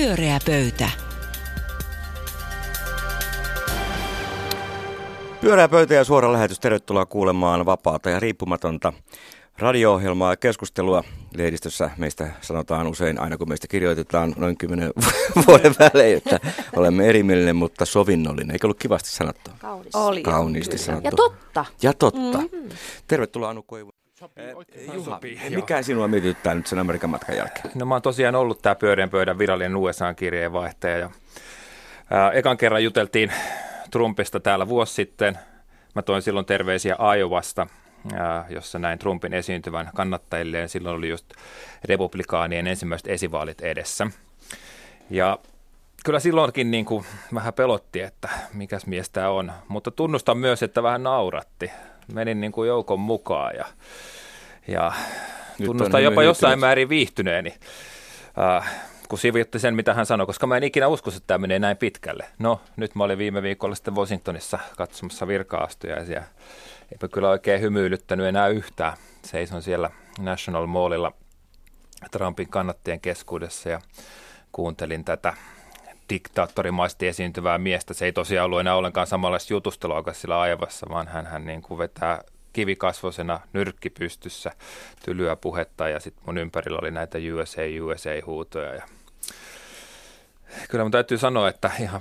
Pyöreä pöytä. Pyöreä pöytä ja suora lähetys. Tervetuloa kuulemaan vapaata ja riippumatonta radio-ohjelmaa ja keskustelua. Lehdistössä meistä sanotaan usein, aina kun meistä kirjoitetaan noin kymmenen vuoden välein, että olemme erimielinen, mutta sovinnollinen. Eikö ollut kivasti sanottu? Kaunis. Oli. Kauniisti sanottu. Ja totta. Ja totta. Mm-hmm. Tervetuloa Anu Koivu. Eh, Juha, Sopii, mikä sinua mietityttää nyt sen Amerikan matkan jälkeen? No mä oon tosiaan ollut tämä pyöreän pöydän virallinen USA-kirjeenvaihtaja. Ja, ää, ekan kerran juteltiin Trumpista täällä vuosi sitten. Mä toin silloin terveisiä Iowasta, ää, jossa näin Trumpin esiintyvän kannattajille. Silloin oli just republikaanien ensimmäiset esivaalit edessä. Ja kyllä silloinkin niin kuin vähän pelotti, että mikäs mies tämä on. Mutta tunnustan myös, että vähän nauratti. Menin niin kuin joukon mukaan ja, ja tunnustan jopa jossain määrin viihtyneeni, äh, kun sivuutti sen, mitä hän sanoi, koska mä en ikinä usko, että tämä menee näin pitkälle. No, nyt mä olin viime viikolla sitten Washingtonissa katsomassa virka-astujaisia. Eipä kyllä oikein hymyilyttänyt enää yhtään. Seison siellä National Mallilla Trumpin kannattajien keskuudessa ja kuuntelin tätä diktaattorimaisesti esiintyvää miestä. Se ei tosiaan ollut enää ollenkaan samanlaista jutustelua sillä aivassa, vaan hän, hän niin kuin vetää kivikasvosena nyrkki pystyssä tylyä puhetta ja sitten mun ympärillä oli näitä USA, USA-huutoja. Ja kyllä mun täytyy sanoa, että ihan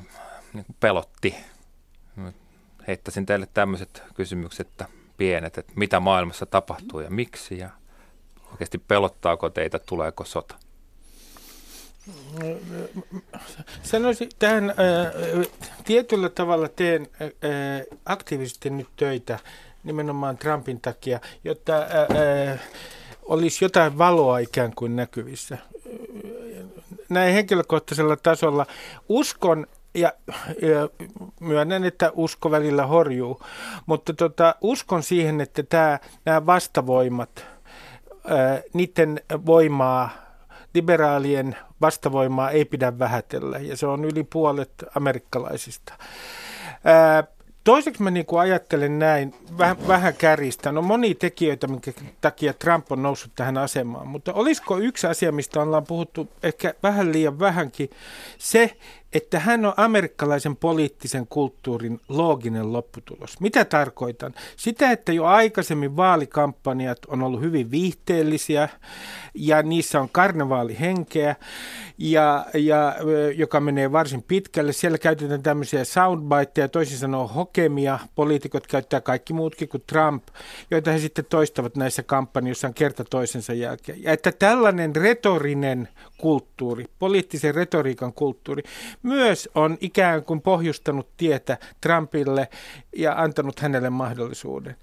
niin kuin pelotti. Heittäisin teille tämmöiset kysymykset, että pienet, että mitä maailmassa tapahtuu ja miksi ja oikeasti pelottaako teitä, tuleeko sota? Sanoisin, tähän ää, tietyllä tavalla teen ää, aktiivisesti nyt töitä nimenomaan Trumpin takia, jotta ää, ää, olisi jotain valoa ikään kuin näkyvissä. Näin henkilökohtaisella tasolla uskon ja, ja myönnän, että usko välillä horjuu, mutta tota, uskon siihen, että tämä, nämä vastavoimat, ää, niiden voimaa liberaalien vastavoimaa ei pidä vähätellä, ja se on yli puolet amerikkalaisista. Ää, Toiseksi mä niin ajattelen näin, vähän, vähän kärjistä. No moni tekijöitä, minkä takia Trump on noussut tähän asemaan, mutta olisiko yksi asia, mistä ollaan puhuttu ehkä vähän liian vähänkin, se, että hän on amerikkalaisen poliittisen kulttuurin looginen lopputulos. Mitä tarkoitan? Sitä, että jo aikaisemmin vaalikampanjat on ollut hyvin viihteellisiä ja niissä on karnevaalihenkeä, ja, ja, joka menee varsin pitkälle. Siellä käytetään tämmöisiä soundbiteja, toisin sanoen hokemia. Poliitikot käyttää kaikki muutkin kuin Trump, joita he sitten toistavat näissä kampanjoissa kerta toisensa jälkeen. Ja että tällainen retorinen kulttuuri, poliittisen retoriikan kulttuuri, myös on ikään kuin pohjustanut tietä Trumpille ja antanut hänelle mahdollisuuden.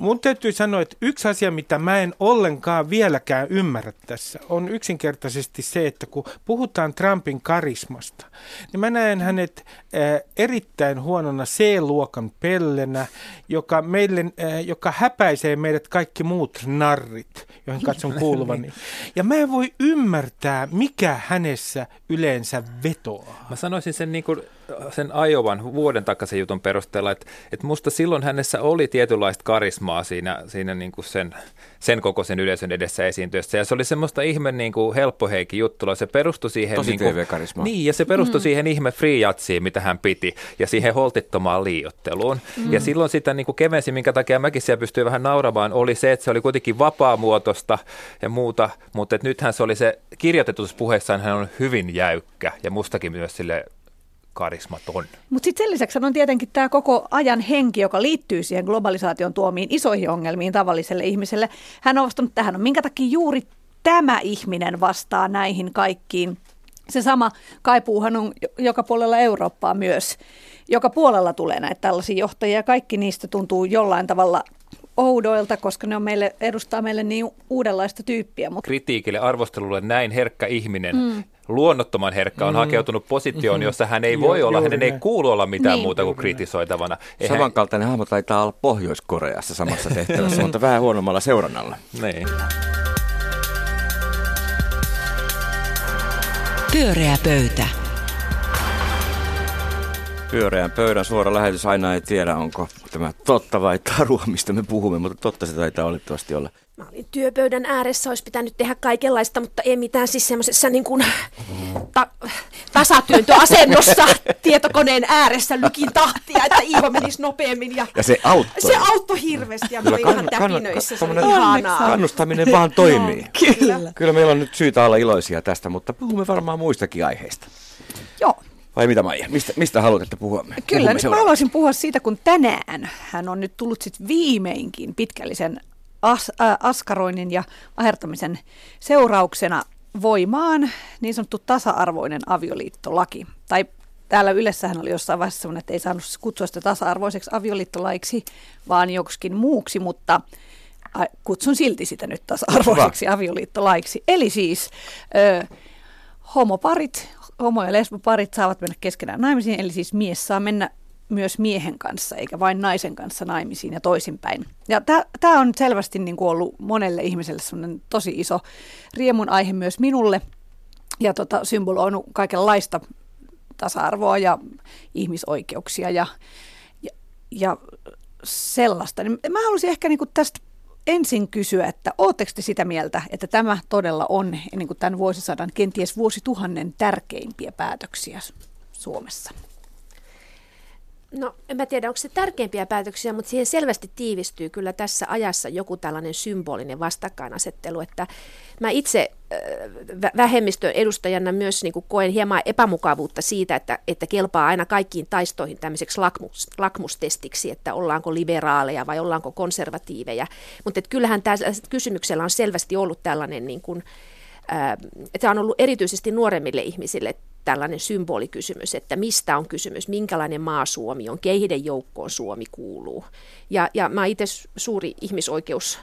Mun täytyy sanoa, että yksi asia, mitä mä en ollenkaan vieläkään ymmärrä tässä, on yksinkertaisesti se, että kun puhutaan Trumpin karismasta, niin mä näen hänet äh, erittäin huonona C-luokan pellenä, joka, meille, äh, joka häpäisee meidät kaikki muut narrit, joihin katson kuuluvani. Ja mä en voi ymmärtää, mikä hänessä yleensä vetoaa. Mä sanoisin sen, niin kuin, sen Ajovan vuoden takaisen jutun perusteella, että, että musta silloin hänessä oli tietynlaista karismaa siinä, siinä niin kuin sen, sen kokoisen yleisön edessä esiintyessä. Ja se oli semmoista ihme niin kuin helppoheikki juttula. Se perustui siihen... Tosi niin kuin, TV-karismaa. Niin, ja se perustui mm. siihen ihme friijatsiin, mitä hän piti, ja siihen holtittomaan liiotteluun. Mm. Ja silloin sitä niin kuin kevensi, minkä takia mäkin siellä pystyin vähän nauramaan, oli se, että se oli kuitenkin vapaamuotoista ja muuta, mutta että nythän se oli se kirjoitetussa puheessaan, hän on hyvin jäykkä, ja mustakin myös sille karismaton. Mutta sitten sen lisäksi on tietenkin tämä koko ajan henki, joka liittyy siihen globalisaation tuomiin isoihin ongelmiin tavalliselle ihmiselle. Hän on vastannut tähän, no minkä takia juuri tämä ihminen vastaa näihin kaikkiin. Se sama kaipuuhan on jo- joka puolella Eurooppaa myös. Joka puolella tulee näitä tällaisia johtajia ja kaikki niistä tuntuu jollain tavalla oudoilta, koska ne on meille, edustaa meille niin uudenlaista tyyppiä. Mutta kritiikille, arvostelulle näin herkkä ihminen, mm. luonnottoman herkkä, on mm. hakeutunut positioon, jossa hän ei Joo, voi olla, juuri hänen ei kuulu olla mitään Niin. muuta kuin kritisoitavana. Eihän, Samankaltainen hahmo taitaa olla Pohjois-Koreassa samassa tehtävässä, mutta vähän huonommalla seurannalla. niin. Pyöreä pöytä. Pyöreän pöydän suora lähetys aina ei tiedä, onko tämä totta vai tarua, mistä me puhumme, mutta totta se taitaa olettavasti olla. Mä olin työpöydän ääressä, olisi pitänyt tehdä kaikenlaista, mutta ei mitään siis semmoisessa niin kuin ta- tasatyöntöasennossa tietokoneen ääressä lykin tahtia, että Iivo menisi nopeammin. Ja, Ja se auttoi. se auttoi hirveästi ja mä olin ihan täpinöissä. Se ihanaa. kannustaminen vaan toimii. Kyllä. Kyllä meillä on nyt syytä olla iloisia tästä, mutta puhumme varmaan muistakin aiheista. Joo. Vai mitä Maija? Mistä, mistä haluat, että puhumme? Kyllä, puhumme nyt mä haluaisin puhua siitä, kun tänään hän on nyt tullut sit viimeinkin pitkällisen as, äh, askaroinnin ja ahertamisen seurauksena voimaan niin sanottu tasa-arvoinen avioliittolaki. Tai täällä Ylessähän oli jossain vaiheessa sellainen, että ei saanut kutsua sitä tasa-arvoiseksi avioliittolaiksi, vaan joksikin muuksi, mutta äh, kutsun silti sitä nyt tasa-arvoiseksi avioliittolaiksi. Eli siis ö, homoparit, homo- ja lesboparit saavat mennä keskenään naimisiin, eli siis mies saa mennä myös miehen kanssa, eikä vain naisen kanssa naimisiin ja toisinpäin. Ja tämä on selvästi niin kuin ollut monelle ihmiselle tosi iso riemun aihe myös minulle, ja tota, symboloinut kaikenlaista tasa-arvoa ja ihmisoikeuksia ja, ja, ja sellaista. Niin mä haluaisin ehkä niin kuin tästä ensin kysyä, että ootteko te sitä mieltä, että tämä todella on niin kuin tämän vuosisadan, kenties vuosituhannen tärkeimpiä päätöksiä Suomessa? No, en mä tiedä, onko se tärkeimpiä päätöksiä, mutta siihen selvästi tiivistyy kyllä tässä ajassa joku tällainen symbolinen vastakkainasettelu, että mä itse äh, vä- vähemmistön edustajana myös niin kuin koen hieman epämukavuutta siitä, että, että kelpaa aina kaikkiin taistoihin tämmöiseksi lakmus, lakmustestiksi, että ollaanko liberaaleja vai ollaanko konservatiiveja. Mutta kyllähän tämä kysymyksellä on selvästi ollut tällainen niin kuin, äh, Tämä on ollut erityisesti nuoremmille ihmisille tällainen symbolikysymys, että mistä on kysymys, minkälainen maa Suomi on, keihiden joukkoon Suomi kuuluu. Ja, ja mä itse suuri ihmisoikeus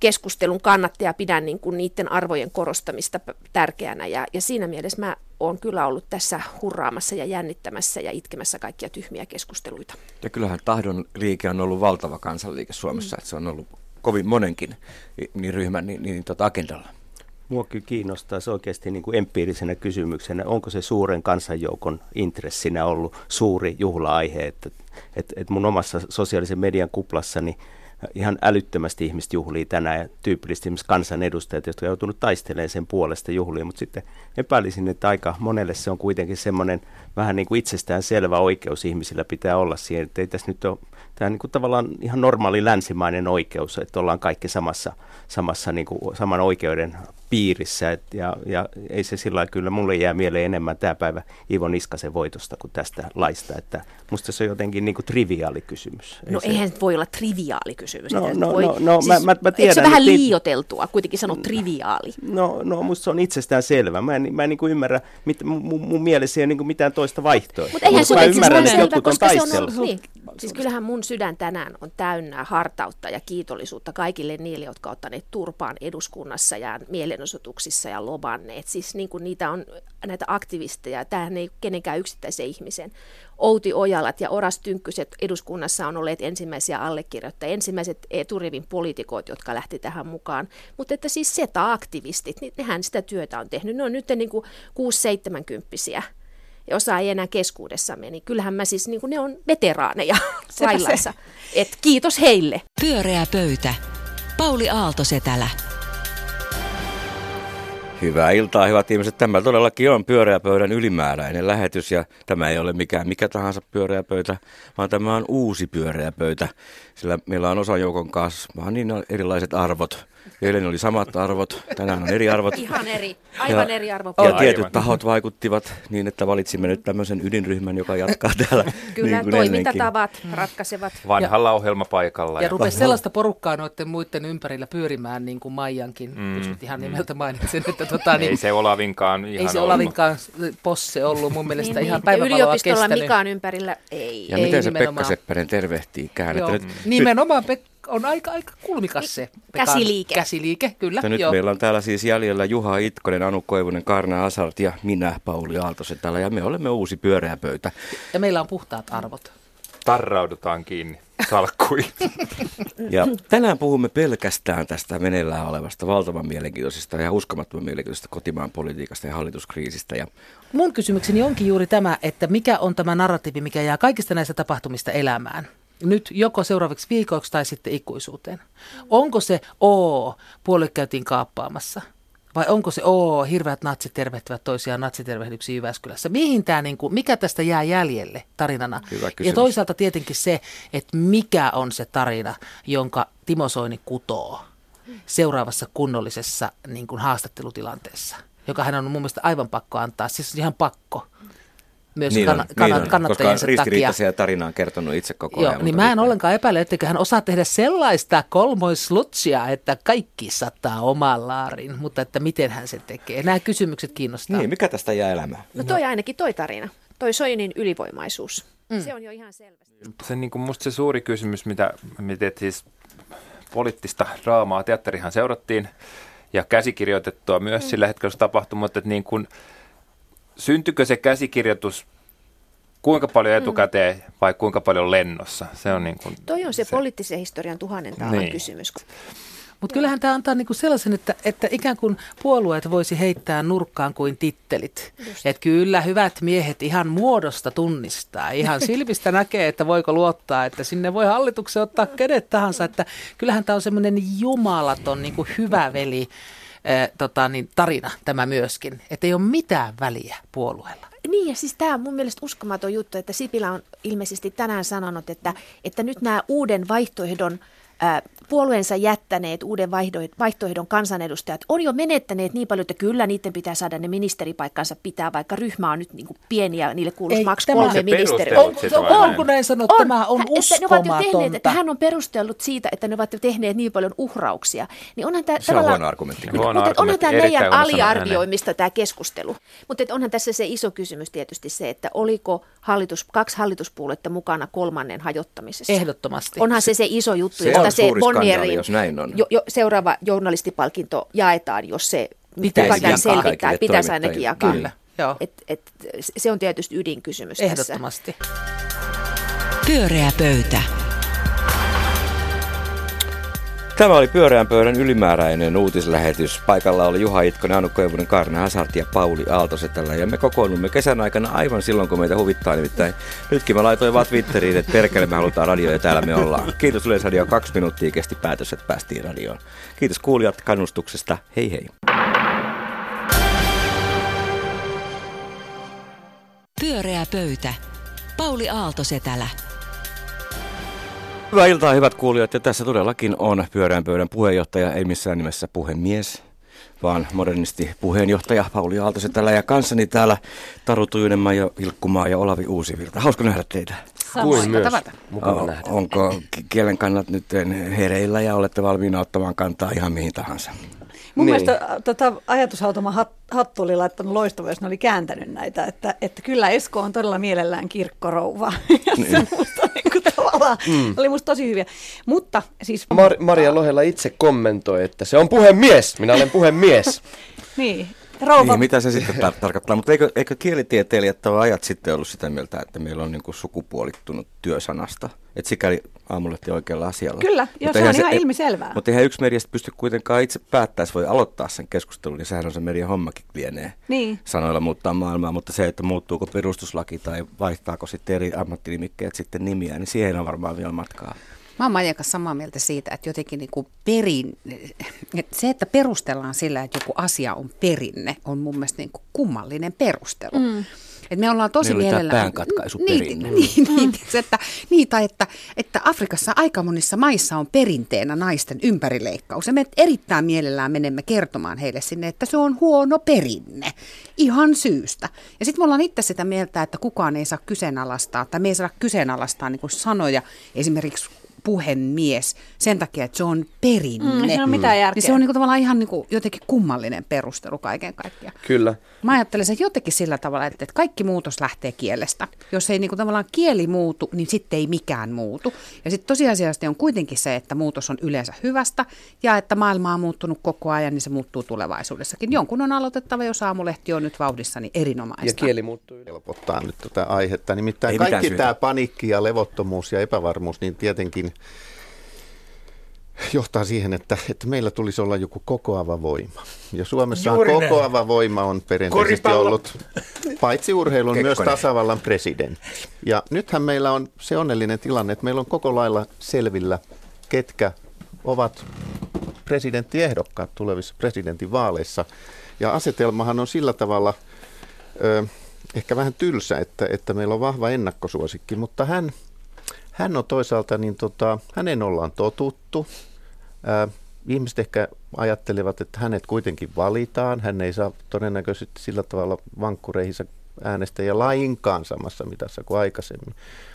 keskustelun kannattaja pidän niin kuin niiden arvojen korostamista tärkeänä ja, ja siinä mielessä mä oon kyllä ollut tässä hurraamassa ja jännittämässä ja itkemässä kaikkia tyhmiä keskusteluita. Ja kyllähän tahdon liike on ollut valtava kansanliike Suomessa, mm. että se on ollut kovin monenkin niin ryhmän niin, niin, tota agendalla. Mua kyllä kiinnostaa se oikeasti niin kuin empiirisenä kysymyksenä, onko se suuren kansanjoukon intressinä ollut suuri juhla-aihe, että, että, että mun omassa sosiaalisen median kuplassani ihan älyttömästi ihmiset juhlii tänään ja tyypillisesti esimerkiksi kansanedustajat, jotka joutunut taistelemaan sen puolesta juhliin, mutta sitten epäilisin, että aika monelle se on kuitenkin semmoinen vähän niin kuin itsestään selvä oikeus ihmisillä pitää olla siihen, että ei tässä nyt ole tämä niin kuin tavallaan ihan normaali länsimainen oikeus, että ollaan kaikki samassa, samassa niin kuin, saman oikeuden piirissä. Et, ja, ja ei se sillä lailla kyllä, mulle jää mieleen enemmän tämä päivä Ivo Niskasen voitosta kuin tästä laista. Että musta se on jotenkin niin kuin triviaali kysymys. No se, eihän se voi olla triviaali kysymys. No, no, voi, no, no, mä- mä- mä eikö tiedän, se vähän liioteltua kuitenkin sanoa triviaali? No, no musta se on itsestään selvä. Mä en, mä en niin kuin ymmärrä, mit, mun, mun mielessä ei ole niin kuin mitään toista vaihtoehtoa. Mutta eihän se mä ole itse ymmärrän, että selvä, on koska se on niin. Siis kyllähän mun sydän tänään on täynnä hartautta ja kiitollisuutta kaikille niille, jotka ovat ottaneet turpaan eduskunnassa ja mielenosoituksissa ja lobanneet. Siis niin kuin niitä on näitä aktivisteja, tämähän ei kenenkään yksittäisen ihmisen. Outi Ojalat ja Oras Tynkkyset eduskunnassa on olleet ensimmäisiä allekirjoittajia, ensimmäiset eturivin poliitikot, jotka lähti tähän mukaan. Mutta että siis SETA-aktivistit, niin nehän sitä työtä on tehnyt. Ne on nyt niin kuin 6-70 ja osa ei enää keskuudessamme, niin kyllähän mä siis, niin kuin ne on veteraaneja se. laillansa. Et kiitos heille. Pyöreä pöytä. Pauli Aaltosetälä. Hyvää iltaa, hyvät ihmiset. Tämä todellakin on pyöreä pöydän ylimääräinen lähetys ja tämä ei ole mikään mikä tahansa pyöreä pöytä, vaan tämä on uusi pyöreä pöytä, sillä meillä on osa joukon kanssa vaan niin erilaiset arvot. Eilen oli samat arvot, tänään on eri arvot. Ihan eri, aivan Ja- eri arvo. Ja Aivan. tietyt tahot vaikuttivat niin, että valitsimme nyt tämmöisen ydinryhmän, joka jatkaa täällä Kyllä niin kuin ennenkin. toimintatavat ratkaisevat. Vanhalla ohjelmapaikalla. Ja rupesi sellaista porukkaa noiden muiden ympärillä pyörimään, niin kuin Maijankin, mm, jos nyt ihan nimeltä mainitsen, että tota, niin, Ei se Olavinkaan ihan ei se ollut. Olavinkaan posse ollut mun mielestä Niin, ihan niin. Ja päivävaloa yliopistolla kestänyt. Mikaan ympärillä ei. Ja Ei miten se nimenomaan. Pekka Seppänen tervehtiikään? Joo, Että nyt, nimenomaan Pekka on aika, aika kulmikas se. Pekan Käsiliike. Käsiliike, kyllä. Mutta nyt joo. meillä on täällä siis jäljellä Juha Itkonen, Anu Koivunen, Karna Asart ja minä, Pauli Aaltosen täällä. Ja me olemme uusi pyöreä pöytä. Ja meillä on puhtaat arvot. Tarraudutaan kiinni salkkuihin. Ja tänään puhumme pelkästään tästä meneillään olevasta valtavan mielenkiintoisesta ja uskomattoman mielenkiintoisesta kotimaan politiikasta ja hallituskriisistä. Ja Mun kysymykseni onkin juuri tämä, että mikä on tämä narratiivi, mikä jää kaikista näistä tapahtumista elämään? Nyt joko seuraaviksi viikoiksi tai sitten ikuisuuteen. Onko se O, puolue käytiin kaappaamassa? Vai onko se, oo, hirveät natsit tervehtivät toisiaan natsitervehdyksiä Jyväskylässä? Mihin tämä, niin kuin, mikä tästä jää jäljelle tarinana? Ja toisaalta tietenkin se, että mikä on se tarina, jonka Timo Soini kutoo seuraavassa kunnollisessa niin kuin haastattelutilanteessa, joka hän on mun mielestä aivan pakko antaa, siis ihan pakko. Myös Niin niin on, kann- kann- niin on, koska ristiriitaisia tarinaa on kertonut itse koko ajan. Joo, niin mä en nyt- ollenkaan epäile, etteikö hän osaa tehdä sellaista kolmoislutsia, että kaikki sattaa omaan laariin, mutta että miten hän se tekee. Nämä kysymykset kiinnostaa. Niin, mikä tästä jää elämään? No toi ainakin toi tarina, toi Soinin ylivoimaisuus. Mm. Se on jo ihan selvästi. Se niin kuin musta se suuri kysymys, mitä, mitä siis poliittista draamaa, teatterihan seurattiin ja käsikirjoitettua myös mm. sillä hetkellä, kun se tapahtui, mutta että niin kuin, syntyykö se käsikirjoitus kuinka paljon etukäteen vai kuinka paljon lennossa? Se on niin kuin, Toi on se, se poliittisen historian tuhannen taalan Niin. kysymys. Mutta kyllähän tämä antaa niinku sellaisen, että, että ikään kuin puolueet voisi heittää nurkkaan kuin tittelit. Että kyllä hyvät miehet ihan muodosta tunnistaa. Ihan silmistä näkee, että voiko luottaa, että sinne voi hallituksen ottaa kenet tahansa. Että kyllähän tämä on semmoinen jumalaton niinku hyvä veli tota, niin, tarina tämä myöskin. Että ei ole mitään väliä puolueella. Niin ja siis tämä on mun mielestä uskomaton juttu, että Sipilä on ilmeisesti tänään sanonut, että, että nyt nämä uuden vaihtoehdon puolueensa jättäneet uuden vaihtoehdon, vaihtoehdon kansanedustajat on jo menettäneet niin paljon, että kyllä niiden pitää saada ne ministeripaikkansa pitää, vaikka ryhmä on nyt niin kuin pieni ja niille kuuluisi Ei, maks tämä- kolme ministeriä. On, on, vai näin? onko näin sanottu? Tämä on että ne ovat jo tehneet, että uskomatonta. hän on perustellut siitä, että ne ovat jo tehneet niin paljon uhrauksia. Niin onhan tämä Se on huono argumentti. Mutta, Huono mutta onhan argumentti, tämä erittäin meidän aliarvioimista tämä keskustelu. Mutta onhan tässä se iso kysymys tietysti se, että oliko hallitus, kaksi hallituspuoluetta mukana kolmannen hajottamisessa. Ehdottomasti. Onhan se se iso juttu, Se josta on se suuri skandaali, jos näin on. Jo, jo, seuraava journalistipalkinto jaetaan, jos se Pitäisi kuka selvittää. Pitäisi ainakin jakaa. Kyllä, joo. Et, et, se on tietysti ydinkysymys tässä. Ehdottomasti. Pyöreä pöytä. Tämä oli Pyöreän pöydän ylimääräinen uutislähetys. Paikalla oli Juha Itkonen, Anu Koivunen, Karna Hasart ja Pauli Aaltosetällä. Ja me kokoonnumme kesän aikana aivan silloin, kun meitä huvittaa. Nimittäin nytkin mä laitoin vaan Twitteriin, että perkele me halutaan radio ja täällä me ollaan. Kiitos Yleisradio, kaksi minuuttia kesti päätös, että päästiin radioon. Kiitos kuulijat kannustuksesta. Hei hei. Pyöreä pöytä. Pauli Aaltosetälä. Hyvää iltaa, hyvät kuulijat. Ja tässä todellakin on pyöreän pöydän puheenjohtaja, ei missään nimessä puhemies, vaan modernisti puheenjohtaja Pauli Aaltosetällä ja kanssani täällä Taru Tujunemaa ja Ilkkumaa ja Olavi Uusivirta. Hauska nähdä teitä. Kuin myös. tavata. Mukava O- nähdä. Onko ki- kielen kannat nyt hereillä ja olette valmiina ottamaan kantaa ihan mihin tahansa? Mun Niin. niin. mielestä äh, tota, ajatushautoma hat, Hattu oli laittanut loistavaa, jos ne oli kääntänyt näitä, että, että kyllä Esko on todella mielellään kirkkorouva. Ja se musta niin kuin tavallaan, mm. oli musta tosi hyviä. Mutta siis... Mar- Maria Lohela itse kommentoi, että se on puhemies. Minä olen puhemies. Niin, rouva. Niin, mitä se sitten tar- tarkoittaa? Mutta eikö, eikö kielitieteilijät ole ajat sitten ollut sitä mieltä, että meillä on niin kuin sukupuolittunut työsanasta? Että sikäli aamulehti oikealla asialla. Kyllä, Mutta se on ihan ei- ilmiselvää. Mutta eihän yksi mediasta pysty kuitenkaan itse päättää, se voi aloittaa sen keskustelun, ja sehän on se median hommakin lienee Niin. sanoilla muuttaa maailmaa, mutta se, että muuttuuko perustuslaki tai vaihtaako sitten eri ammattinimikkeet sitten nimiä, niin siihen on varmaan vielä matkaa. Mä oon Maijan kanssa samaa mieltä siitä, että jotenkin niin kuin perin, että se, että perustellaan sillä, että joku asia on perinne, on mun mielestä niin kuin kummallinen perustelu. Mm. Et me ollaan tosi Niin oli tää mielellään... päänkatkaisuperinne. Niin, niin, niin, tiiäks, että, niin, tai että, että Afrikassa aika monissa maissa on perinteenä naisten ympärileikkaus. Ja me erittäin mielellään menemme kertomaan heille sinne, että se on huono perinne. Ihan syystä. Ja sitten me ollaan itse sitä mieltä, että kukaan ei saa kyseenalaistaa, tai me ei saa kyseenalaistaa niin kuin sanoja, esimerkiksi puhemies, sen takia, että se on perinne. Mm, siinä on mitään järkeä. Niin se on niin kuin tavallaan ihan niin kuin jotenkin kummallinen perustelu kaiken kaikkiaan. Kyllä. Mä ajattelen sen jotenkin sillä tavalla, että että kaikki muutos lähtee kielestä. Jos ei niinku tavallaan kieli muutu, niin sitten ei mikään muutu. Ja sitten tosiasiallisesti on kuitenkin se, että muutos on yleensä hyvästä ja että maailma on muuttunut koko ajan, niin se muuttuu tulevaisuudessakin. Jonkun on aloitettava, jos aamulehti on nyt vauhdissa, niin erinomaista. Ja kieli muuttuu. helpottaa nyt tätä aihetta. Nimittäin Ei kaikki tämä panikki ja levottomuus ja epävarmuus, niin tietenkin johtaa siihen, että, että meillä tulisi olla joku kokoava voima. Ja Suomessa Juuri näin. kokoava voima on perinteisesti Koripallo. ollut paitsi urheilun myös Kekkonen. tasavallan presidentti. Ja nythän meillä on se onnellinen tilanne, että meillä on koko lailla selvillä, ketkä ovat presidenttiehdokkaat tulevissa presidentinvaaleissa. Ja asetelmahan on sillä tavalla ö, ehkä vähän tylsä, että, että meillä on vahva ennakkosuosikki, mutta hän, hän on toisaalta, niin tota, hänen ollaan totuttu. Ää, ihmiset ehkä ajattelevat, että hänet kuitenkin valitaan. Hän ei saa todennäköisesti sillä tavalla vankkureihinsa äänestäjä lainkaan samassa mitassa kuin aikaisemmin.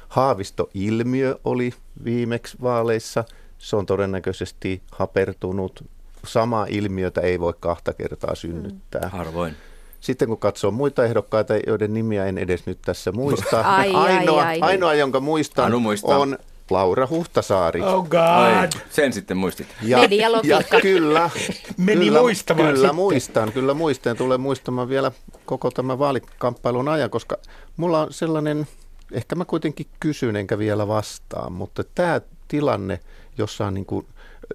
Haavisto-ilmiö oli viimeksi vaaleissa. Se on todennäköisesti hapertunut. Samaa ilmiötä ei voi kahta kertaa synnyttää. Harvoin. Sitten kun katsoo muita ehdokkaita, joiden nimiä en edes nyt tässä muista, Ai, ainoa, ai, ai. ainoa, jonka muistan, on Laura Huhtasaari. Oh Ai, god. sen sitten muistit. Ja, ja kyllä, Meni kyllä, muistamaan kyllä sitten. muistan, kyllä muistan. Tulee muistamaan vielä koko tämän vaalikamppailun ajan, koska mulla on sellainen, ehkä mä kuitenkin kysyn enkä vielä vastaan, mutta tämä tilanne, jossa on niin kuin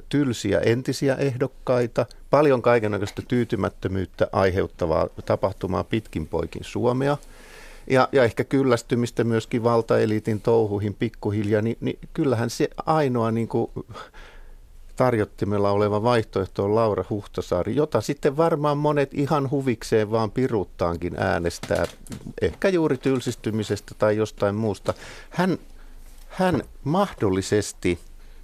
tylsiä entisiä ehdokkaita, paljon kaikenlaista tyytymättömyyttä aiheuttavaa tapahtumaa pitkin poikin Suomea, ja, ja ehkä kyllästymistä myöskin valtaeliitin touhuihin pikkuhiljaa, niin, niin kyllähän se ainoa niin kuin tarjottimella oleva vaihtoehto on Laura Huhtasaari, jota sitten varmaan monet ihan huvikseen vaan piruuttaankin äänestää, ehkä juuri tylsistymisestä tai jostain muusta. Hän, hän mahdollisesti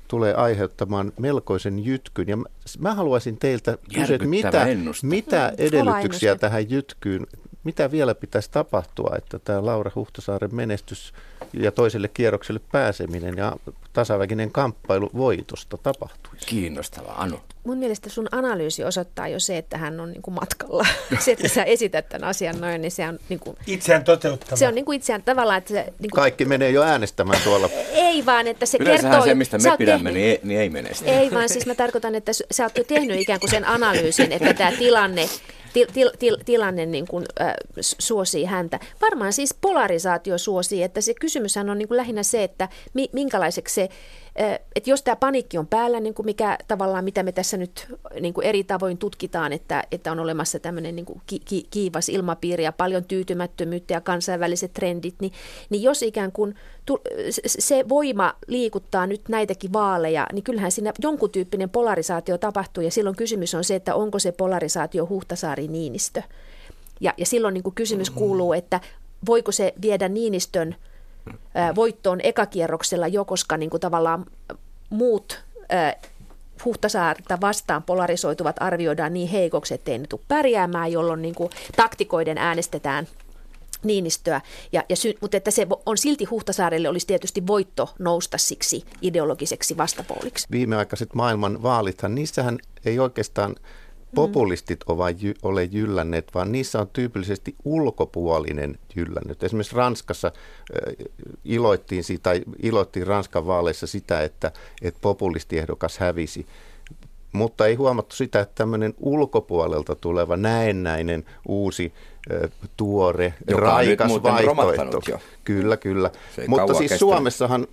tulee aiheuttamaan melkoisen jytkyn. Ja mä, mä haluaisin teiltä kysyä, että mitä, mitä edellytyksiä tähän jytkyyn, mitä vielä pitäisi tapahtua, että tämä Laura Huhtasaaren menestys ja toiselle kierrokselle pääseminen ja tasaväkinen kamppailu voitosta tapahtuisi? Kiinnostavaa, Anu. Mun mielestä sun analyysi osoittaa jo se, että hän on niin kuin matkalla. se, että sä esität tämän asian noin, niin se on, niin kuin, Itseään toteuttava. se on niin kuin itseään tavallaan, että se, niin kuin, Kaikki menee jo äänestämään tuolla. ei vaan, että se Yleensähän kertoo... se, mistä me pidämme, tehnyt- niin ei, niin ei mene sitä. Ei, vaan siis mä tarkoitan, että sä oot jo tehnyt ikään kuin sen analyysin, että tämä tilanne, til, til, til, tilanne niin kuin, äh, suosii häntä. Varmaan siis polarisaatio suosii, että se kysymyshän on niin kuin lähinnä se, että mi, minkälaiseksi se, että jos tämä paniikki on päällä, niin kuin mikä tavallaan, mitä me tässä nyt niin kuin eri tavoin tutkitaan, että, että on olemassa tämmöinen niin kuin ki, ki, kiivas ilmapiiri ja paljon tyytymättömyyttä ja kansainväliset trendit, niin, niin jos ikään kuin tu, se- voima liikuttaa nyt näitäkin vaaleja, niin kyllähän siinä jonkun tyyppinen polarisaatio tapahtuu ja silloin kysymys on se, että onko se polarisaatio Huhtasaari-Niinistö. Ja, ja silloin niin kuin kysymys kuuluu, että voiko se viedä Niinistön voittoon ekakierroksella jo, koska niin kuin tavallaan muut Huhtasaarta vastaan polarisoituvat arvioidaan niin heikoksi, ettei ne tule pärjäämään, jolloin niin kuin taktikoiden äänestetään Niinistöä. Ja, ja sy- mutta että se on silti Huhtasaarelle olisi tietysti voitto nousta siksi ideologiseksi vastapuoliksi. Viimeaikaiset maailman vaalithan, niissähän ei oikeastaan populistit ole, jy, ole jyllänneet, vaan niissä on tyypillisesti ulkopuolinen jyllännyt. Esimerkiksi Ranskassa äh, iloittiin, siitä, tai iloittiin Ranskan vaaleissa sitä, että, että populistiehdokas hävisi. Mutta ei huomattu sitä, että tämmöinen ulkopuolelta tuleva näennäinen uusi tuore, Joka raikas vaihtoehto. Kyllä, kyllä. Mutta siis kestänyt. Suomessahan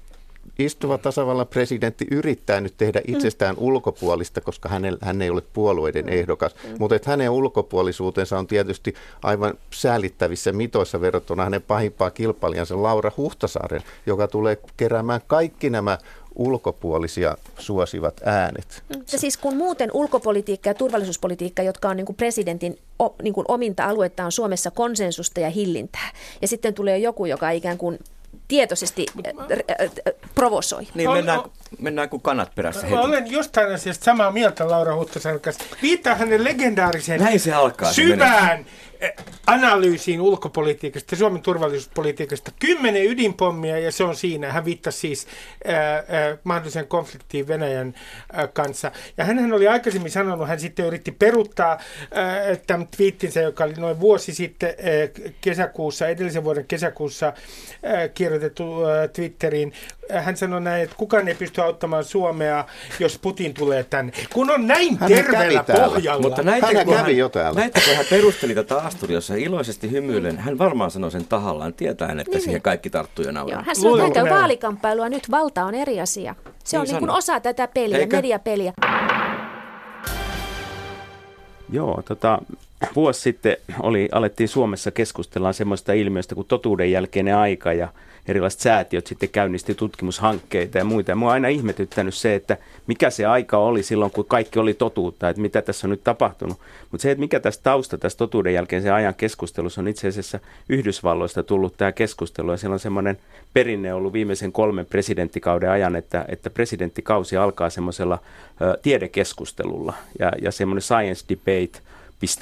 istuva tasavallan presidentti yrittää nyt tehdä itsestään ulkopuolista, koska hänel, hän ei ole puolueiden ehdokas. Mutta että hänen ulkopuolisuutensa on tietysti aivan säälittävissä mitoissa verrattuna hänen pahimpaan kilpailijansa Laura Huhtasaaren, joka tulee keräämään kaikki nämä ulkopuolisia suosivat äänet. Ja siis kun muuten ulkopolitiikka ja turvallisuuspolitiikka, jotka on niin kuin presidentin o, niin kuin ominta aluetta, on Suomessa konsensusta ja hillintää. Ja sitten tulee joku, joka ikään kuin tietoisesti äh, äh, äh, provosoi. Niin, mennään, mennään kuin kanat perässä Mä heti. olen jostain asiasta samaa mieltä Laura Huhtasaaren kanssa. Viittaa hänen legendaariseen Näin se alkaa, syvään analyysiin ulkopolitiikasta, Suomen turvallisuuspolitiikasta. Kymmenen ydinpommia ja se on siinä. Hän viittasi siis äh, äh, mahdolliseen konfliktiin Venäjän äh, kanssa. Ja hän oli aikaisemmin sanonut, hän sitten yritti peruuttaa äh, tämän twiittinsä, joka oli noin vuosi sitten äh, kesäkuussa, edellisen vuoden kesäkuussa äh, kirjoitettu äh, Twitteriin. Äh, Hän sanoi näin, että kukaan ei pysty auttamaan Suomea, jos Putin tulee tänne. Kun on näin Hän terveellä kävi täällä. pohjalla. Mutta näitä, kun kävi hän, jo täällä. näitä, kun hän perusteli tätä Asturiossa iloisesti hymyillen, hän varmaan sanoi sen tahallaan, tietäen, että Niin, siihen kaikki tarttuu jo Joo, nauraa. hän sanoi, että hän näin? vaalikamppailua, nyt valta on eri asia. Se Niin on niin kuin osa tätä peliä, Eikö? mediapeliä. Joo, tota, vuosi sitten oli, alettiin Suomessa keskustella semmoista ilmiöstä kuin totuuden jälkeinen aika ja erilaiset säätiöt sitten käynnisti tutkimushankkeita ja muita. Ja mua on aina ihmetyttänyt se, että mikä se aika oli silloin, kun kaikki oli totuutta, että mitä tässä on nyt tapahtunut. Mutta se, että mikä tässä tausta tässä totuuden jälkeisen ajan keskustelussa on itse asiassa Yhdysvalloista tullut tämä keskustelu. Ja siellä on semmoinen perinne ollut viimeisen kolmen presidenttikauden ajan, että, että presidenttikausi alkaa semmoisella tiedekeskustelulla ja, ja semmoinen science debate –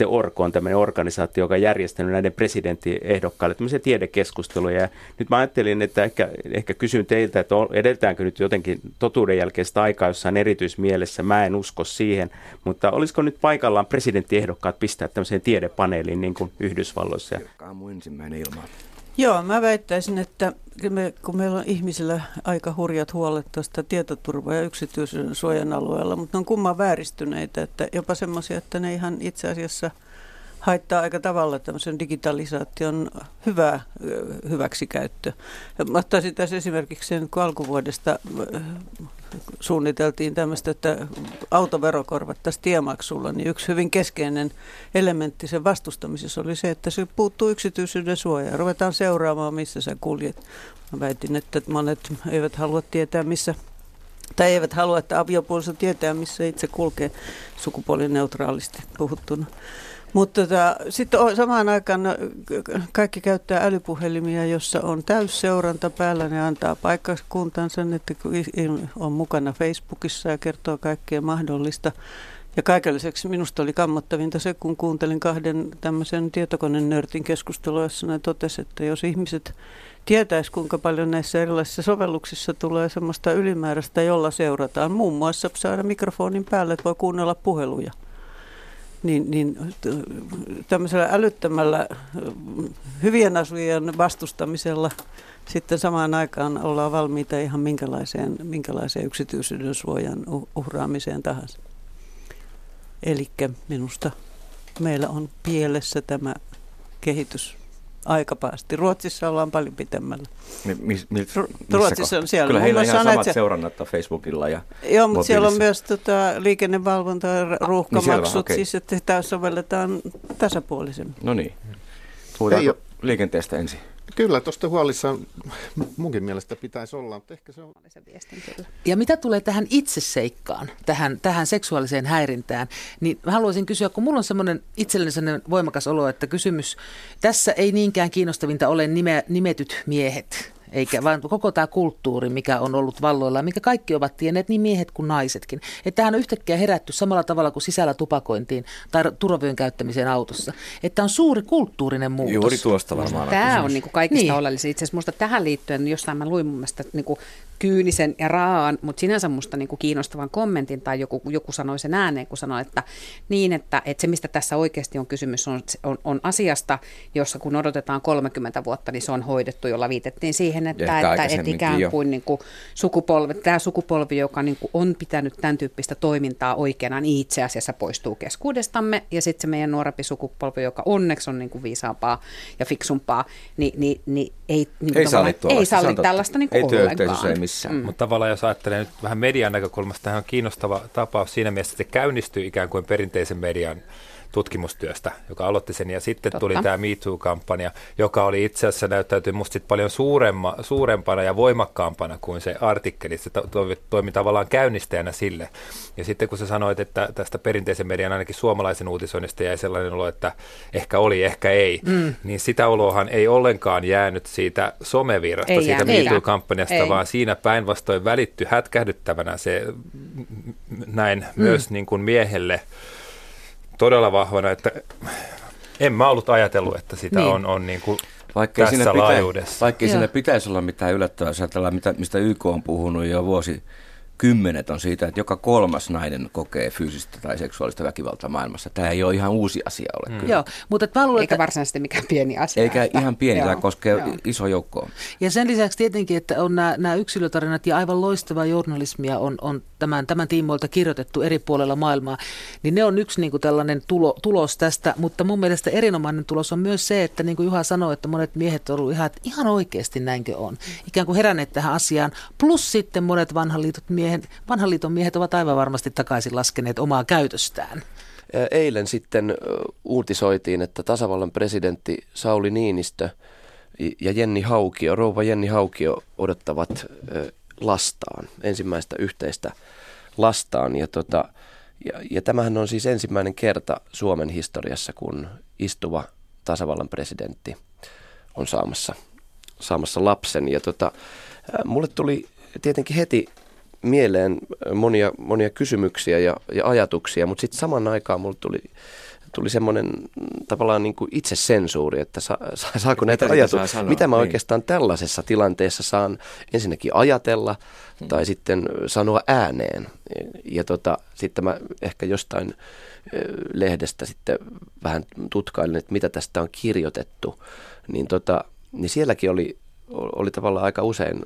Org on tämmöinen organisaatio, joka on järjestänyt näiden presidenttiehdokkaille tämmöisiä tiedekeskusteluja. Ja nyt mä ajattelin, että ehkä, ehkä kysyn teiltä, että edetäänkö nyt jotenkin totuuden jälkeistä aikaa jossain erityismielessä. Mä en usko siihen, mutta olisiko nyt paikallaan presidenttiehdokkaat pistää tämmöiseen tiedepaneeliin niin kuin Yhdysvalloissa? Aamu ensimmäinen ilma. Joo, mä väittäisin, että me, kun meillä on ihmisillä aika hurjat huolet tuosta tietoturva- ja yksityisyyden suojan alueella, mutta ne on kumman vääristyneitä, että jopa semmoisia, että ne ihan itse asiassa haittaa aika tavalla tämmöisen digitalisaation hyvää hyväksikäyttö. Mä ottaisin tässä esimerkiksi sen, kun alkuvuodesta suunniteltiin tämmöistä, että autovero korvattaisiin tiemaksulla, niin yksi hyvin keskeinen elementti sen vastustamisessa oli se, että se puuttuu yksityisyyden suojaan. Ruvetaan seuraamaan, missä sä kuljet. Mä väitin, että monet eivät halua tietää, missä tai eivät halua, että aviopuoliso tietää, missä itse kulkee sukupuolineutraalisti puhuttuna. Mutta tota, sitten samaan aikaan kaikki käyttää älypuhelimia, jossa on täysseuranta päällä. Ne antaa paikkakuntansa, että on mukana Facebookissa ja kertoo kaikkea mahdollista. Ja kaiken lisäksi minusta oli kammottavinta se, kun kuuntelin kahden tämmöisen tietokonenörtin keskustelua, jossa ne totesi, että jos ihmiset tietäisi, kuinka paljon näissä erilaisissa sovelluksissa tulee semmoista ylimääräistä, jolla seurataan. Muun muassa saada mikrofonin päälle, että voi kuunnella puheluja niin, niin tämmöisellä älyttömällä hyvien asujien vastustamisella sitten samaan aikaan ollaan valmiita ihan minkälaiseen, minkälaiseen yksityisyyden suojan uhraamiseen tahansa. Eli minusta meillä on pielessä tämä kehitys aika päästi. Ruotsissa ollaan paljon pitemmällä. Mi- mis, mis, Ruotsissa on siellä. Kyllä heillä on ihan samat se... seurannat Facebookilla ja Joo, mutta siellä on myös tota, liikennevalvonta ja ruuhkamaksut, niin okay. siis että tämä sovelletaan tasapuolisemmin. No niin. Puhutaanko liikenteestä ensin? Kyllä, tuosta huolissa munkin mielestä pitäisi olla, mutta ehkä se on... Ja mitä tulee tähän itseseikkaan, tähän, tähän seksuaaliseen häirintään, niin mä haluaisin kysyä, kun mulla on semmoinen itselleni semmoinen voimakas olo, että kysymys, tässä ei niinkään kiinnostavinta ole nime, nimetyt miehet, eikä vaan koko tämä kulttuuri, mikä on ollut valloilla, mikä kaikki ovat tienneet, niin miehet kuin naisetkin. Että tähän on yhtäkkiä herätty samalla tavalla kuin sisällä tupakointiin tai turvavyön käyttämiseen autossa. Että on suuri kulttuurinen muutos. Juuri tuosta varmaan. Tämä on niin kuin kaikista niin. oleellisin. Itse asiassa minusta tähän liittyen jossain mä luin mun mielestä niin kuin kyynisen ja raan, mutta sinänsä musta niin kuin kiinnostavan kommentin tai joku, joku sanoi sen ääneen, kun sanoi, että niin, että, että se mistä tässä oikeasti on kysymys on, on, on asiasta, jossa kun odotetaan 30 vuotta, niin se on hoidettu, jolla viitettiin siihen, että, että, että ikään kuin, niin kuin sukupolvi, tämä sukupolvi, joka niin kuin on pitänyt tämän tyyppistä toimintaa oikeana, niin itse asiassa poistuu keskuudestamme. Ja sitten se meidän nuorempi sukupolvi, joka onneksi on niin kuin viisaampaa ja fiksumpaa, niin, niin, niin ei, niin ei salli, ei salli tällaista niin kuin ei ollenkaan. Ei missään. Mm. Mutta tavallaan jos ajattelee nyt vähän median näkökulmasta, tämä on kiinnostava tapaus siinä mielessä, että se käynnistyy ikään kuin perinteisen median tutkimustyöstä, joka aloitti sen. Ja sitten Totta. tuli tämä MeToo-kampanja, joka oli itse asiassa näyttäytyi musta paljon suuremma, suurempana ja voimakkaampana kuin se artikkeli. Se to, to, toimi tavallaan käynnistäjänä sille. Ja sitten kun sä sanoit, että tästä perinteisen median ainakin suomalaisen uutisoinnista jäi sellainen olo, että ehkä oli, ehkä ei, mm. niin sitä olohan ei ollenkaan jäänyt siitä somevirrasta, ei siitä MeToo-kampanjasta, vaan siinä päinvastoin välitty hätkähdyttävänä se näin mm. myös niin kuin miehelle todella vahvana, että en mä ollut ajatellut, että sitä niin. on, on niin kuin vaikka tässä siinä laajuudessa. Vaikka siinä pitäisi olla mitään yllättävää, jos ajatellaan, mitä, mistä YK on puhunut jo vuosi kymmenet on siitä, että joka kolmas nainen kokee fyysistä tai seksuaalista väkivaltaa maailmassa. Tämä ei ole ihan uusi asia ole. Mm. Joo, mutta mä luulen, Eikä että... varsinaisesti mikään pieni asia. Eikä että... ihan pieni, tämä koskee joo. iso joukkoa. Ja sen lisäksi tietenkin, että on nämä, nämä yksilötarinat ja aivan loistavaa journalismia on, on tämän, tämän tiimoilta kirjoitettu eri puolella maailmaa, niin ne on yksi niin kuin tällainen tulo, tulos tästä, mutta mun mielestä erinomainen tulos on myös se, että niin kuin Juha sanoi, että monet miehet ovat ihan, että ihan oikeasti näinkö on, ikään kuin heränneet tähän asiaan, plus sitten monet vanhan, liitot miehen, vanhan liiton miehet ovat aivan varmasti takaisin laskeneet omaa käytöstään. eilen sitten uutisoitiin, että tasavallan presidentti Sauli Niinistö ja Jenni Haukio, rouva Jenni Haukio odottavat lastaan, ensimmäistä yhteistä lastaan. Ja, tota, ja, ja tämähän on siis ensimmäinen kerta Suomen historiassa, kun istuva tasavallan presidentti on saamassa, saamassa lapsen. Ja tota, mulle tuli tietenkin heti mieleen monia, monia kysymyksiä ja, ja ajatuksia, mutta sitten saman aikaan mulle tuli, tuli semmoinen tavallaan niin kuin itsesensuuri, että sa, sa, saako näitä ajatuksia, mitä mä niin. oikeastaan tällaisessa tilanteessa saan ensinnäkin ajatella hmm. tai sitten sanoa ääneen. Ja tota, sitten mä ehkä jostain lehdestä sitten vähän tutkailin, että mitä tästä on kirjoitettu, niin, tota, niin sielläkin oli oli tavallaan aika usein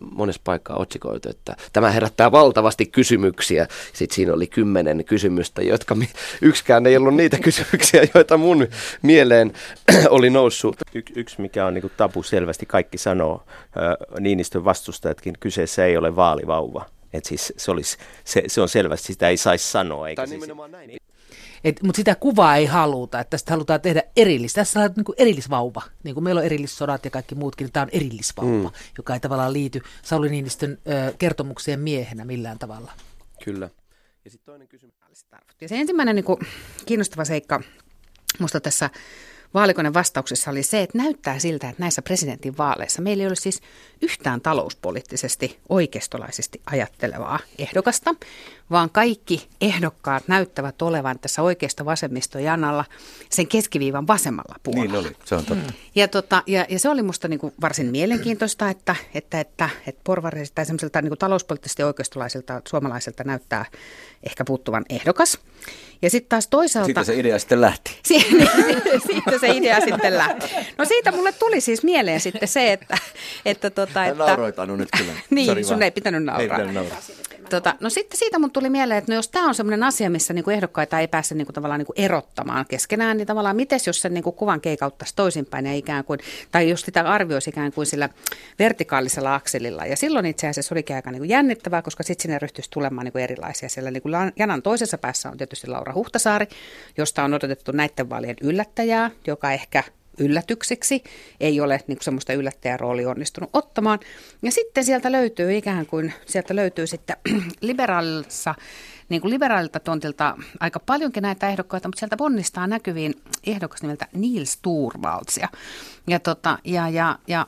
monessa paikkaa otsikoitu, että tämä herättää valtavasti kysymyksiä. Sitten siinä oli kymmenen kysymystä, jotka yksikään ei ollut niitä kysymyksiä, joita mun mieleen oli noussut. Y- yksi, mikä on niin tabu selvästi, kaikki sanoo, Niinistön vastustajatkin, kyseessä ei ole vaalivauva. Et siis se, olisi, se, se on selvästi, sitä ei saisi sanoa. Eikä tai siis... näin. Et, mutta sitä kuvaa ei haluta, että tästä halutaan tehdä erillistä. Tässä on niin kuin erillisvauva. Niin kuin meillä on erillissodat ja kaikki muutkin, niin tämä on erillisvauva, mm. joka ei tavallaan liity Sauli Niinistön ö, kertomukseen miehenä millään tavalla. Kyllä. Ja sitten toinen kysymys. Ja se ensimmäinen niin kuin, kiinnostava seikka minusta tässä vaalikonen vastauksessa oli se, että näyttää siltä, että näissä presidentin vaaleissa meillä ei ole siis yhtään talouspoliittisesti oikeistolaisesti ajattelevaa ehdokasta, vaan kaikki ehdokkaat näyttävät olevan tässä oikeasta vasemmistojanalla sen keskiviivan vasemmalla puolella. Niin oli, se on totta. Mm. Ja, tota, ja, ja se oli minusta niin varsin mielenkiintoista, että, että, että, että porvarilta tai semmoiselta niin talouspoliittisesti oikeistolaisilta suomalaisilta näyttää ehkä puuttuvan ehdokas. Ja sitten taas toisaalta... Siitä se idea sitten lähti. siitä se idea sitten lähti. No siitä mulle tuli siis mieleen sitten se, että... että, tota, että nauroit Anu nyt kyllä. niin, Sorry sun vaan. ei pitänyt nauraa. Ei pitänyt nauraa. Tota, no sitten siitä mun tuli mieleen, että no jos tämä on semmoinen asia, missä niinku ehdokkaita ei pääse niinku tavallaan niinku erottamaan keskenään, niin tavallaan miten jos sen niinku kuvan keikauttaisi toisinpäin ja ikään kuin, tai jos sitä arvioisi ikään kuin sillä vertikaalisella akselilla. Ja silloin itse asiassa olikin aika niinku jännittävää, koska sitten sinne ryhtyisi tulemaan niinku erilaisia. Siellä niinku janan toisessa päässä on tietysti Laura Huhtasaari, josta on odotettu näiden vaalien yllättäjää, joka ehkä yllätykseksi, ei ole niin semmoista yllättäjäroolia onnistunut ottamaan. Ja sitten sieltä löytyy ikään kuin, sieltä löytyy sitten liberaalissa niin kuin liberaalilta tontilta aika paljonkin näitä ehdokkaita, mutta sieltä ponnistaa näkyviin ehdokas nimeltä Niels Turvaldsia. Ja, tota, ja, ja, ja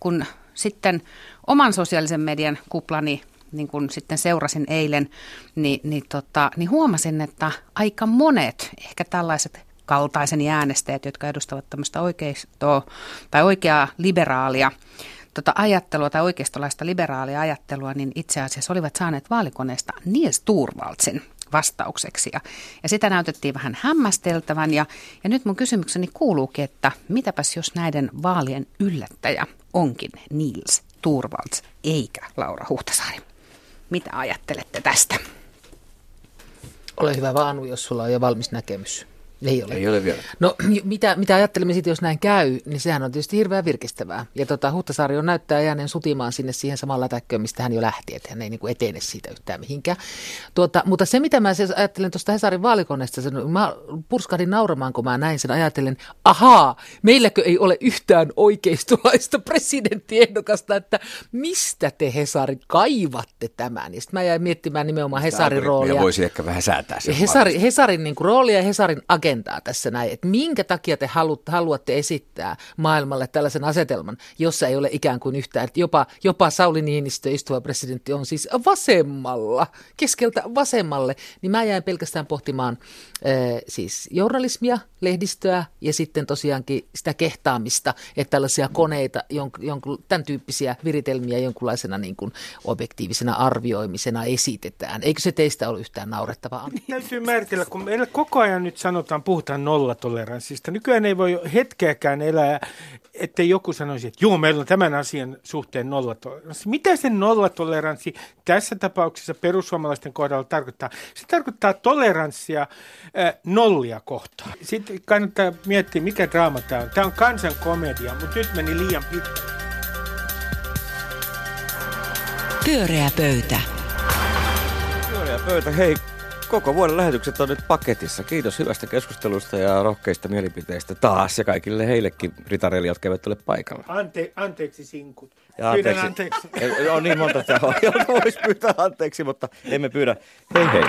kun sitten oman sosiaalisen median kuplani niin kun sitten seurasin eilen, niin, niin, tota, niin huomasin, että aika monet ehkä tällaiset kaltaisen äänestäjät, jotka edustavat tämmöistä oikeistoa tai oikeaa liberaalia tota ajattelua tai oikeistolaista liberaalia ajattelua, niin itse asiassa olivat saaneet vaalikoneesta Niels Turvaldsin vastaukseksi. Ja, ja sitä näytettiin vähän hämmästeltävän. Ja, ja nyt mun kysymykseni kuuluukin, että mitäpäs jos näiden vaalien yllättäjä onkin Niels Turvalds eikä Laura Huhtasaari? Mitä ajattelette tästä? Ole hyvä vaan, jos sulla on jo valmis näkemys. Ei ole. Ei ole vielä. No mitä, mitä ajattelemme sitten, jos näin käy, niin sehän on tietysti hirveän virkistävää. Ja tota, Huhtasaari on näyttää jääneen sutimaan sinne siihen samaan lätäkköön, mistä hän jo lähti, että hän ei niin kuin etene siitä yhtään mihinkään. Tuota, mutta se, mitä mä siis ajattelen tuosta Hesarin vaalikoneesta, sen, mä purskahdin nauramaan, kun mä näin sen, ajattelen, ahaa, meilläkö ei ole yhtään oikeistolaista presidenttiehdokasta, että mistä te Hesari kaivatte tämän? Ja sitten mä jäin miettimään nimenomaan Hesarin roolia. voisi ehkä vähän säätää sen Hesari, Hesarin niin kuin, roolia ja Hesarin agendaa agendaa tässä näin, että minkä takia te haluatte esittää maailmalle tällaisen asetelman, jossa ei ole ikään kuin yhtään, että jopa, jopa Sauli Niinistö, istuva presidentti, on siis vasemmalla, keskeltä vasemmalle, niin mä jäin pelkästään pohtimaan äh, siis journalismia, lehdistöä ja sitten tosiaankin sitä kehtaamista, että tällaisia koneita, jonkun, jonkun, tämän tyyppisiä viritelmiä jonkunlaisena niin kuin objektiivisena arvioimisena esitetään. Eikö se teistä ole yhtään naurettavaa? Täytyy määritellä, kun meillä koko ajan nyt sanotaan, puhutaan nollatoleranssista. Nykyään ei voi hetkeäkään elää, että joku sanoisi, että joo, meillä on tämän asian suhteen nollatoleranssi. Mitä se nollatoleranssi tässä tapauksessa perussuomalaisten kohdalla tarkoittaa? Se tarkoittaa toleranssia äh, nollia kohtaan. Sitten kannattaa miettiä, mikä draama tämä on. Tämä on kansankomedia, mutta nyt meni liian pitkälle. Pyöreä pöytä. Pyöreä pöytä, hei koko vuoden lähetykset on nyt paketissa. Kiitos hyvästä keskustelusta ja rohkeista mielipiteistä taas ja kaikille heillekin ritareille, jotka eivät ole paikalla. Ante, anteeksi sinkut. Ja Pyydän anteeksi. anteeksi. On niin monta, että voisi pyytää anteeksi, mutta emme pyydä. Hei hei.